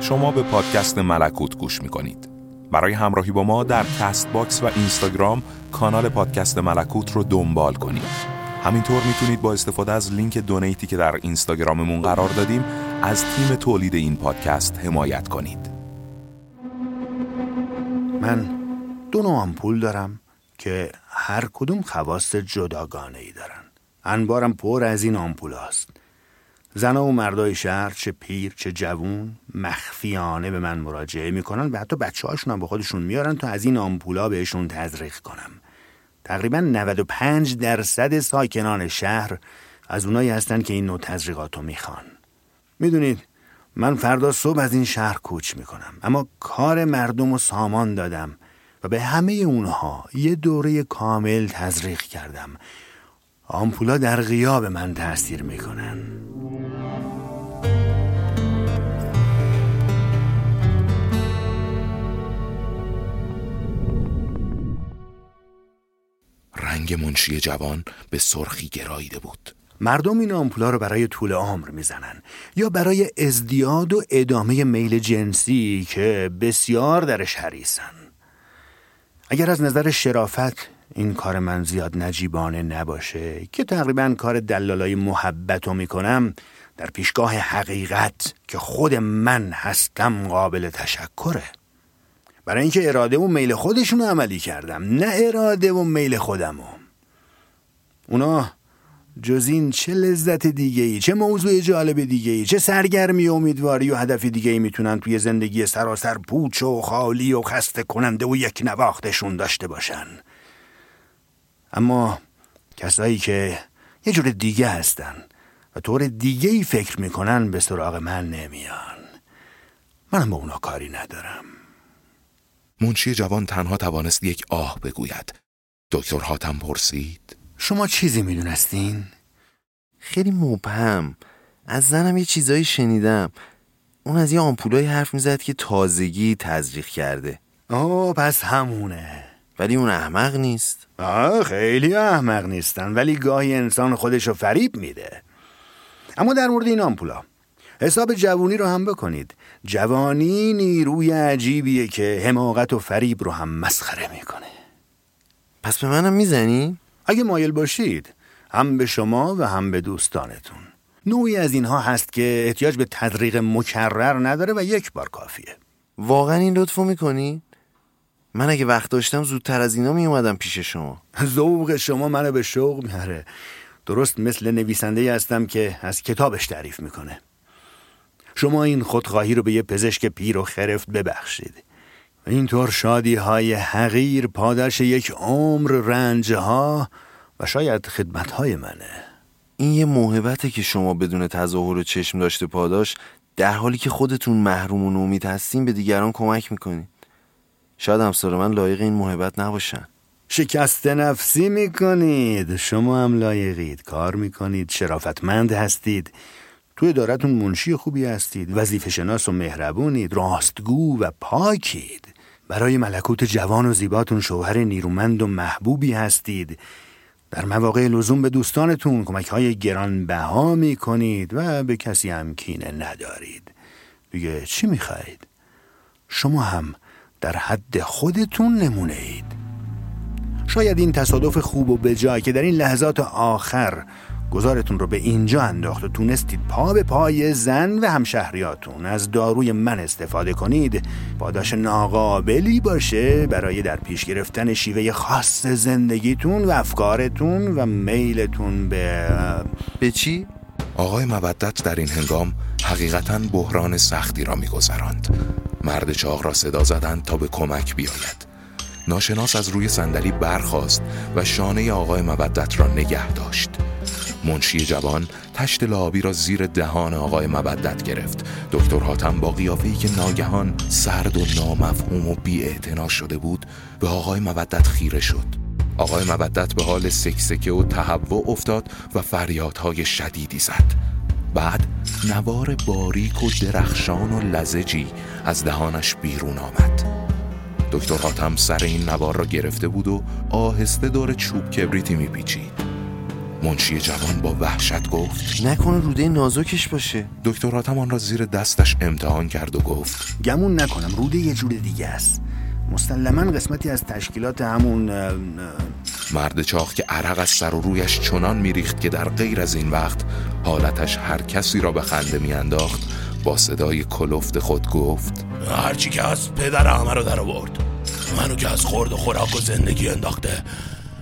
شما به پادکست ملکوت گوش می‌کنید. برای همراهی با ما در کست باکس و اینستاگرام کانال پادکست ملکوت رو دنبال کنید. همینطور می‌تونید با استفاده از لینک donate ی که در اینستاگراممون قرار دادیم از تیم تولید این پادکست حمایت کنید. من دو نوع آمپول دارم که هر کدوم خواص جداگانه ای دارن. انبارم پر از این آمپول هست زنها و مردای شهر چه پیر چه جوون مخفیانه به من مراجعه می‌کنن و حتی بچه هاشون هم به خودشون میارن تا از این آمپولا بهشون تزریق کنم. تقریبا 95 درصد ساکنان شهر از اونایی هستن که این نوع تزریقات رو می‌خوان. می‌دونید من فردا صبح از این شهر کوچ می‌کنم اما کار مردم و سامان دادم و به همه اونها یه دوره کامل تزریق کردم. آمپولا در غیاب من تاثیر می‌کنن. رنگ منشی جوان به سرخی گراییده بود. مردم این آمپولا رو برای طول عمر می‌زنن یا برای ازدیاد و ادامه میل جنسی که بسیار درش حریصن. اگر از نظر شرافت این کار من زیاد نجیبانه نباشه که تقریبا کار دلالای محبت رو می‌کنم در پیشگاه حقیقت که خود من هستم قابل تشکره. برای اینکه اراده و میل خودشونو عملی کردم نه اراده و میل خودمو. اونا جز این چه لذت دیگه ای چه موضوع جالب دیگه ای چه سرگرمی و امیدواری و هدف دیگه ای می‌تونن توی زندگی سراسر پوچ و خالی و خسته کننده و یک نواختشون داشته باشن. اما کسایی که یه جور دیگه هستن و طور دیگه ای فکر می‌کنن به سراغ من نمیان. منم با اونا کاری ندارم. منشی جوان تنها توانست یک آه بگوید. دکتر حاتم پرسید. شما چیزی می‌دونستین؟ خیلی مبهم. از زنم یه چیزایی شنیدم. اون از یه آمپولای حرف می‌زد که تازگی تزریق کرده. آه پس همونه. ولی اون احمق نیست. آه خیلی احمق نیستن ولی گاهی انسان خودشو فریب میده. اما در مورد این آمپولا حساب جوانی رو هم بکنید. جوانی نیروی عجیبیه که حماقت و فریب رو هم مسخره می‌کنه. پس به منم می‌زنی؟ اگه مایل باشید هم به شما و هم به دوستانتون. نوعی از اینها هست که احتیاج به تدریق مکرر نداره و یک بار کافیه. واقعا این لطفو می‌کنی؟ من اگه وقت داشتم زودتر از اینا می اومدم پیش شما. ذوق شما منو به شوق میاره درست مثل نویسنده هستم که از کتابش تعریف می‌کنه. شما این خودخواهی رو به یه پزشک پیر و خرفت ببخشید. اینطور شادی های حقیر پاداش یک عمر رنج ها و شاید خدمت های منه. این یه موهبته که شما بدون تظاهر و چشم داشته پاداش در حالی که خودتون محروم و نومید هستین به دیگران کمک می‌کنید شاید همسال من لایق این موهبت نباشن. شکست نفسی می‌کنید. شما هم لایقید. کار می‌کنید. شرافتمند هستید. توی دارتون منشی خوبی هستید. وظیفه شناس و مهربونید. راستگو و پاکید. برای ملکوت جوان و زیباتون شوهر نیرومند و محبوبی هستید. در مواقع لزوم به دوستانتون کمک های گرانبها می کنید و به کسی هم کینه ندارید. دیگه چی می‌خواهید؟ شما هم در حد خودتون نمونه اید شاید این تصادف خوب و بجای که در این لحظات آخر گذارتون رو به اینجا انداخت و تونستید پا به پای زن و همشهریاتون از داروی من استفاده کنید پاداش ناقابلی باشه برای در پیش گرفتن شیوه خاص زندگیتون و افکارتون و میلتون به به چی؟ آقای مودت در این هنگام حقیقتا بحران سختی را میگذراند مرد چاق را صدا زدند تا به کمک بیاید. ناشناس از روی صندلی برخاست و شانه آقای مودت را نگه داشت. منشی جوان تشت لابی را زیر دهان آقای مبدت گرفت. دکتر حاتم با قیافه‌ای که ناگهان سرد و نامفهوم و بی شده بود به آقای مبدت خیره شد. آقای مبدت به حال سکسکه و تهوع افتاد و فریادهای شدیدی زد. بعد نوار باریک و درخشان و لزجی از دهانش بیرون آمد. دکتر حاتم سر این نوار را گرفته بود و آهسته دور چوب کبریتی میپیچید. منشی جوان با وحشت گفت نکنه روده نازکش باشه. دکتر حاتم آن را زیر دستش امتحان کرد و گفت گمون نکنم روده یه جور دیگه است. مسلما قسمتی از تشکیلات همون مرد چاق که عرق از سر و رویش چنان میریخت که در غیر از این وقت حالتش هر کسی را به خنده میانداخت. با صدای کلفت خود گفت هرچی که از پدر همه رو در آورد. منو که از خورد و خوراک و زندگی انداخته.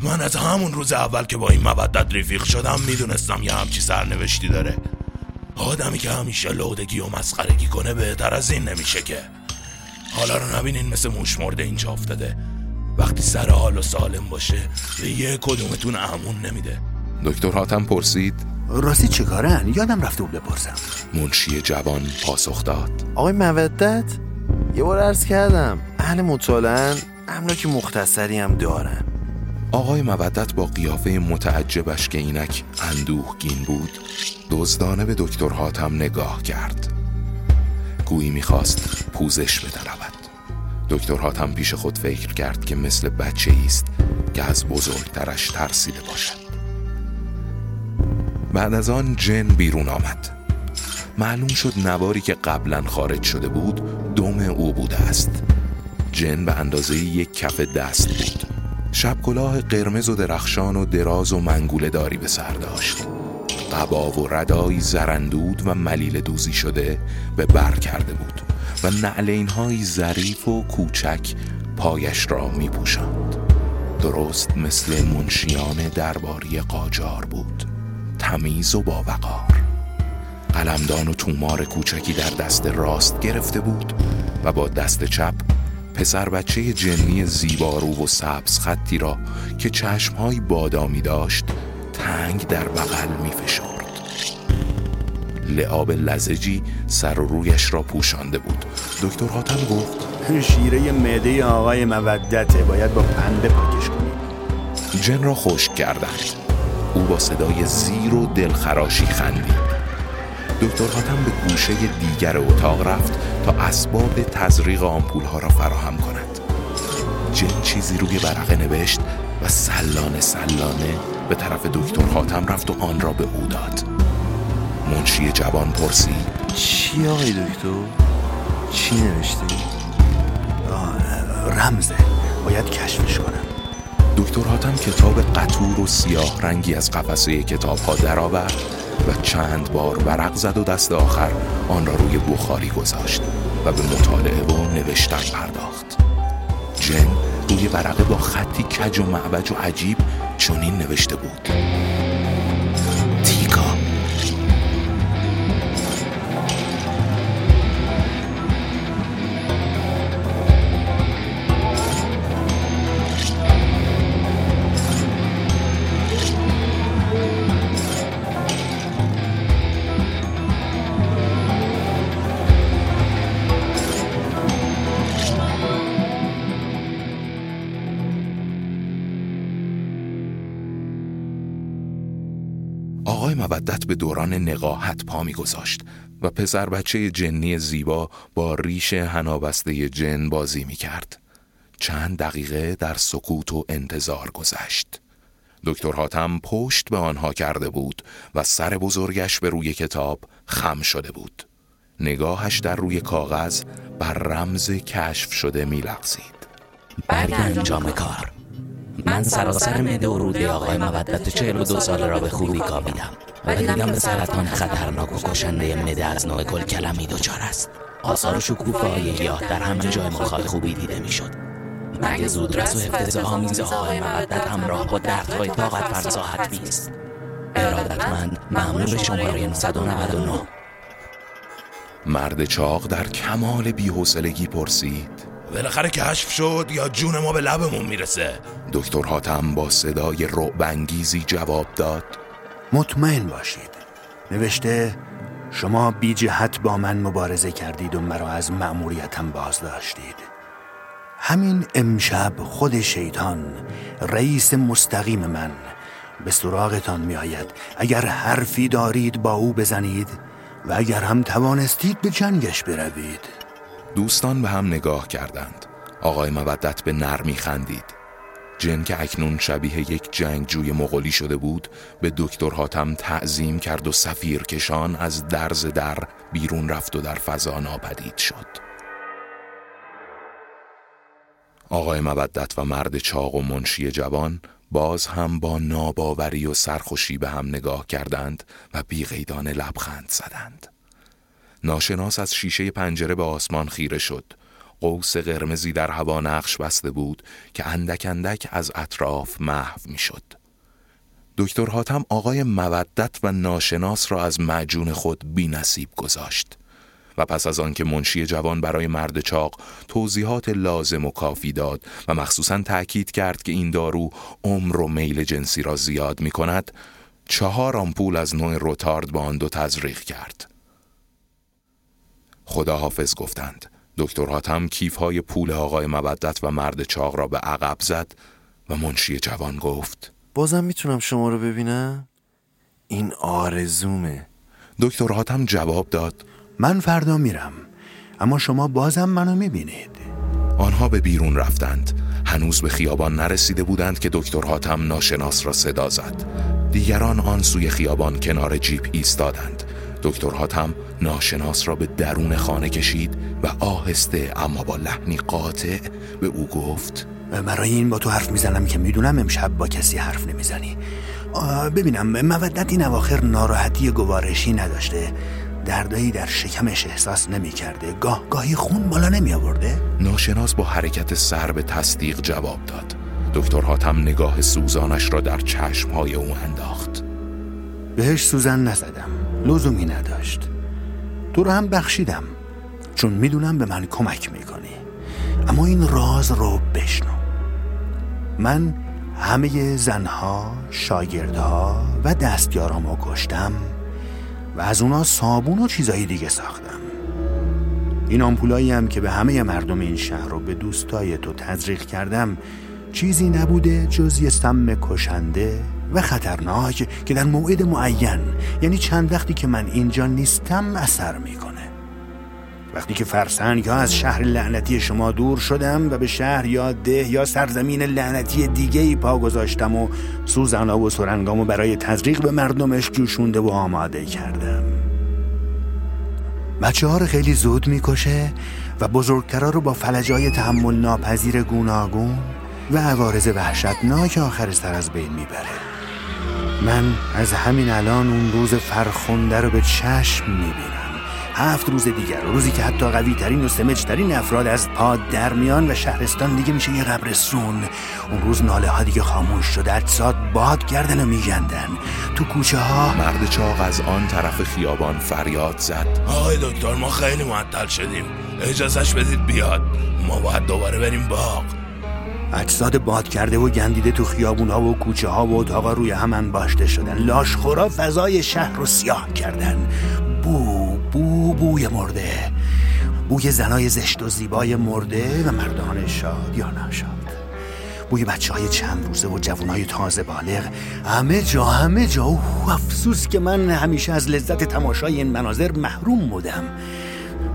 من از همون روز اول که با این مودت رفیق شدم می‌دونستم یه همچی سرنوشتی داره. آدمی که همیشه لودگی و مسخرگی کنه بهتر از این نمیشه که. حالا رو نبینین مثل موش مرده اینجا افتاده. وقتی سر حال و سالم باشه به یه کدومتون امون نمیده. دکتر حاتم پرسید. راستی چه کارن؟ یادم رفته بود بپرسم. منشی جوان پاسخ داد. آقای مودت یه بار عرض کردم اهل مطالعن املاک مختصری هم دارن. آقای مودت با قیافه متعجبش که اینک اندوهگین بود دزدانه به دکتر حاتم نگاه کرد. گویی می‌خواست پوزش بطلبد دکتر حاتم پیش خود فکر کرد که مثل بچه است که از بزرگترش ترسیده باشد. بعد از آن جن بیرون آمد. معلوم شد نواری که قبلا خارج شده بود دم او بوده است. جن به اندازه یک کف دست بود. شب کلاه قرمز و درخشان و دراز و منگوله داری به سر داشت. قبا و ردایی زرندود و ملیل دوزی شده به بر کرده بود و نعلین های ظریف و کوچک پایش را می پوشند. درست مثل منشیان درباری قاجار بود تمیز و با وقار قلمدان و تومار کوچکی در دست راست گرفته بود و با دست چپ پسر بچه جنی زیبارو و سبز خطی را که چشمهای بادامی داشت تنگ در بغل می فشارد لعاب لزجی سر و رویش را پوشانده بود. دکتر حاتم گفت شیره معده آقای مودته باید با پنده پاکش کنید جن را خشک کردند. او با صدای زیر و دلخراشی خندید. دکتر حاتم به گوشه دیگر اتاق رفت تا اسباب تزریق آمپول ها را فراهم کند. جن چیزی روی ورقه نوشت و سلانه سلانه به طرف دکتر حاتم رفت و آن را به او داد منشی جوان پرسید چی آقای دکتر؟ چی نوشته؟ رمزه باید کشفش کنم دکتر حاتم کتاب قطور و سیاه رنگی از قفسه کتاب ها درآورد و چند بار ورق زد و دست آخر آن را روی بخاری گذاشت و به مطالعه و نوشتن پرداخت جن روی ورقه با خطی کج و معوج و عجیب چنین نوشته بود. مودت به دوران نقاهت پا میگذاشت و پسر بچه جنی زیبا با ریش هنابسته جن بازی می کرد. چند دقیقه در سکوت و انتظار گذشت. دکتر حاتم پشت به آنها کرده بود و سر بزرگش به روی کتاب خم شده بود. نگاهش در روی کاغذ بر رمز کشف شده می لغزید. برگ انجام کار من سراسر مده و روده آقای مودت چهل و دو ساله را به خوبی کابیدم و دیدم به سرطان خطرناک و کشنده مده از نوع گل کلمی دچار است. آثار و شکوفه های گیاه در همه جای مخال خوبی دیده می‌شد. مرگ زودرس و حفظ آمیز آقای مودت همراه با دردهای طاقت فرسا حتمی است. ارادتمند معمول شماره 999 مرد چاق در کمال بیحوصلگی پرسید. بالاخره کشف شد یا جون ما به لبمون می‌رسه؟ دکتر حاتم با صدای رعبانگیزی جواب داد. مطمئن باشید. نوشته شما بی جهت با من مبارزه کردید و مرا از مأموریتم باز داشتید همین امشب خود شیطان رئیس مستقیم من به سراغتان می آید اگر حرفی دارید با او بزنید و اگر هم توانستید به جنگش بروید. دوستان به هم نگاه کردند. آقای مودت به نرمی خندید. جن که اکنون شبیه یک جنگجوی مغولی شده بود به دکتر حاتم تعظیم کرد و سفیر کشان از درز در بیرون رفت و در فضا ناپدید شد. آقای مودت و مرد چاق و منشی جوان باز هم با ناباوری و سرخوشی به هم نگاه کردند و بیغیدان لبخند زدند. ناشناس از شیشه پنجره به آسمان خیره شد. قوس قرمزی در هوا نقش بسته بود که اندک اندک از اطراف محو می شد. دکتر حاتم آقای مودت و ناشناس را از معجون خود بی نصیب گذاشت و پس از آنکه منشی جوان برای مرد چاق توضیحات لازم و کافی داد و مخصوصا تأکید کرد که این دارو عمر و میل جنسی را زیاد می کند چهار آمپول از نوع روتارد با آن دو تزریق کرد خداحافظ گفتند دکتر حاتم کیف های پول آقای مودت و مرد چاق را به عقب زد و منشی جوان گفت بازم می‌تونم شما رو ببینم؟ این آرزومه. دکتر حاتم جواب داد من فردا میرم اما شما بازم منو می‌بینید. آنها به بیرون رفتند. هنوز به خیابان نرسیده بودند که دکتر حاتم ناشناس را صدا زد. دیگران آن سوی خیابان کنار جیپ ایستادند. دکتر حاتم ناشناس را به درون خانه کشید و آهسته اما با لحنی قاطع به او گفت برای این با تو حرف می‌زنم که می‌دونم امشب با کسی حرف نمی‌زنی. ببینم مودت این اواخر ناراحتی گوارشی نداشته. دردایی در شکمش احساس نمی‌کرده. گاه گاهی خون بالا نمی آورده ناشناس با حرکت سر به تصدیق جواب داد. دکتر حاتم نگاه سوزانش را در چشمهای او انداخت. بهش سوزن نزدم. لزومی نداشت. تو رو هم بخشیدم چون می‌دونم به من کمک می‌کنی. اما این راز رو بشنو. من همه زنها، شاگردها و دستیارامو کشتم و از اونا صابون و چیزایی دیگه ساختم. این آمپولایی هم که به همه مردم این شهر رو به دوستای تو تزریق کردم چیزی نبوده جز یه سم کشنده و خطرناک که در موعد معین یعنی چند وقتی که من اینجا نیستم اثر می‌کنه. وقتی که فرسنگ ها از شهر لعنتی شما دور شدم و به شهر یا ده یا سرزمین لعنتی دیگه ای پا گذاشتم و سوزنا و سرنگامو برای تزریق به مردمش جوشونده و آماده کردم. بچه ها رو خیلی زود می‌کشه و بزرگترا رو با فلجای تحمل ناپذیر گوناگون و عوارض وحشتناک آخر سر از بین می‌بره. من از همین الان اون روز فرخنده رو به چشم می‌بینم. هفت روز دیگر روزی که حتی قوی ترین و سمجترین افراد از پا در میان و شهرستان دیگه میشه یه قبرستون. اون روز ناله ها دیگه خاموش شده اجساد باد کردن و میگندن. تو کوچه ها مرد چاق از آن طرف خیابان فریاد زد. آقای دکتر ما خیلی معطل شدیم. اجازش بدید بیاد. ما باید دوباره بریم باغ. اجساد باد کرده و گندیده تو خیابون ها و کوچه ها و اتاقا روی هم انباشته شدن. لاشخورا فضای شهر رو سیاه کردن. بو بو بوی مرده. بوی زنای زشت و زیبای مرده و مردان شاد یا نشاد بوی بچه های چند روزه و جوانای تازه بالغ. همه جا همه جا. اوه افسوس که من همیشه از لذت تماشای این مناظر محروم بودم.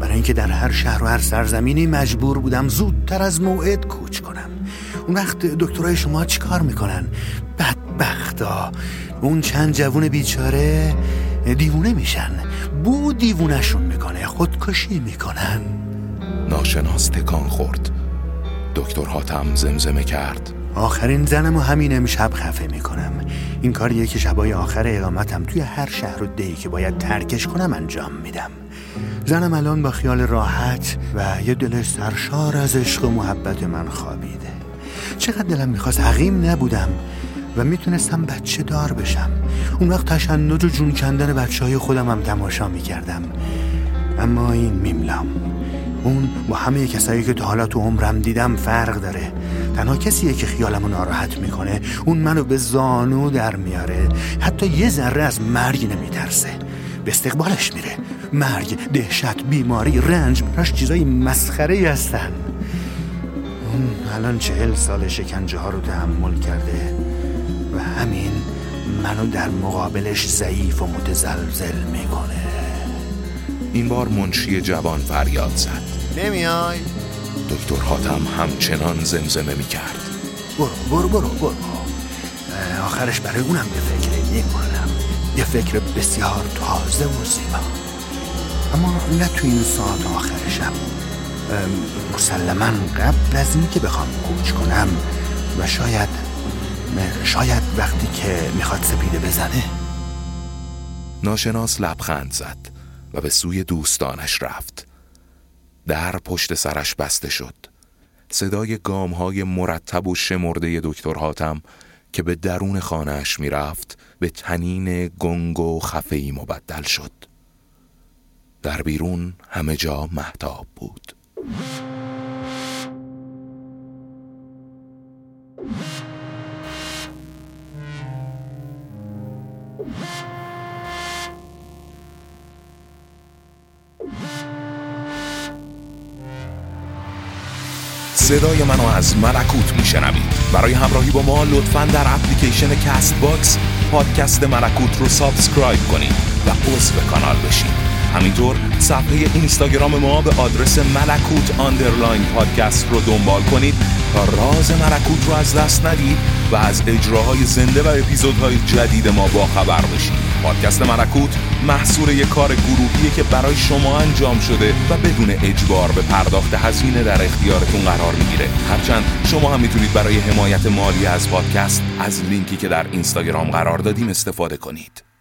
برای اینکه در هر شهر و هر سرزمینی مجبور بودم زودتر از موعد کوچ کنم. اون وقت دکترای شما چیکار می‌کنن؟ بدبختا. اون چند جوون بیچاره دیوونه میشن. بو دیوونشون می‌کنه خودکشی می‌کنن. ناشناس تکان خورد. دکتر حاتم زمزمه کرد. آخرین زنم و همین امشب خفه می‌کنم. این کاریه که شبای آخر اقامتم. توی هر شهر و دهی که باید ترکش کنم انجام میدم. زنم الان با خیال راحت و یه دل سرشار از عشق و محبت من خوابیده. چقدر دلم می‌خواست عقیم نبودم و می‌تونستم بچه دار بشم. اون وقت تشنج و جون کندن بچه های خودم هم تماشا می‌کردم. اما این میملام اون با همه کسایی که تا حالا تو عمرم دیدم فرق داره. تنها کسیه که خیالمو ناراحت می‌کنه. اون منو به زانو در میاره. حتی یه ذره از مرگ نمیترسه. به استقبالش میره. مرگ دهشت بیماری رنج براش چیزای مسخره هستن. اون الان چهل سال شکنجه ها رو تحمل کرده و همین منو در مقابلش ضعیف و متزلزل می‌کنه. این بار منشی جوان فریاد زد. نمیای؟ دکتر حاتم همچنان زمزمه می‌کرد. برو برو برو برو. آخرش برای اونم یه فکر می‌کنم. یه فکر بسیار تازه و زیبا. اما نه تو این ساعت آخر شب مسلما قبل از اینکه بخوام کوچ کنم و شاید شاید وقتی که می‌خواد سپیده بزنه. ناشناس لبخند زد و به سوی دوستانش رفت. در پشت سرش بسته شد. صدای گام های مرتب و شمرده دکتر هاتم که به درون خانهش می‌رفت به تنین گنگ و خفهی مبدل شد. در بیرون همه جا محتاب بود. صدای منو از ملکوت میشنوید. برای همراهی با ما لطفا در اپلیکیشن کست باکس پادکست ملکوت رو subscribe کنید و عضو کانال بشید. همینطور صفحه اینستاگرام ما به آدرس ملکوت underline پادکست رو دنبال کنید تا راز ملکوت رو از دست ندید و از اجراهای زنده و اپیزودهای جدید ما با خبر بشید. پادکست ملکوت محصول یک کار گروهیه که برای شما انجام شده و بدون اجبار به پرداخت هزینه در اختیارتون قرار می‌گیره. هرچند شما هم می‌تونید برای حمایت مالی از پادکست از لینکی که در اینستاگرام قرار دادیم استفاده کنید.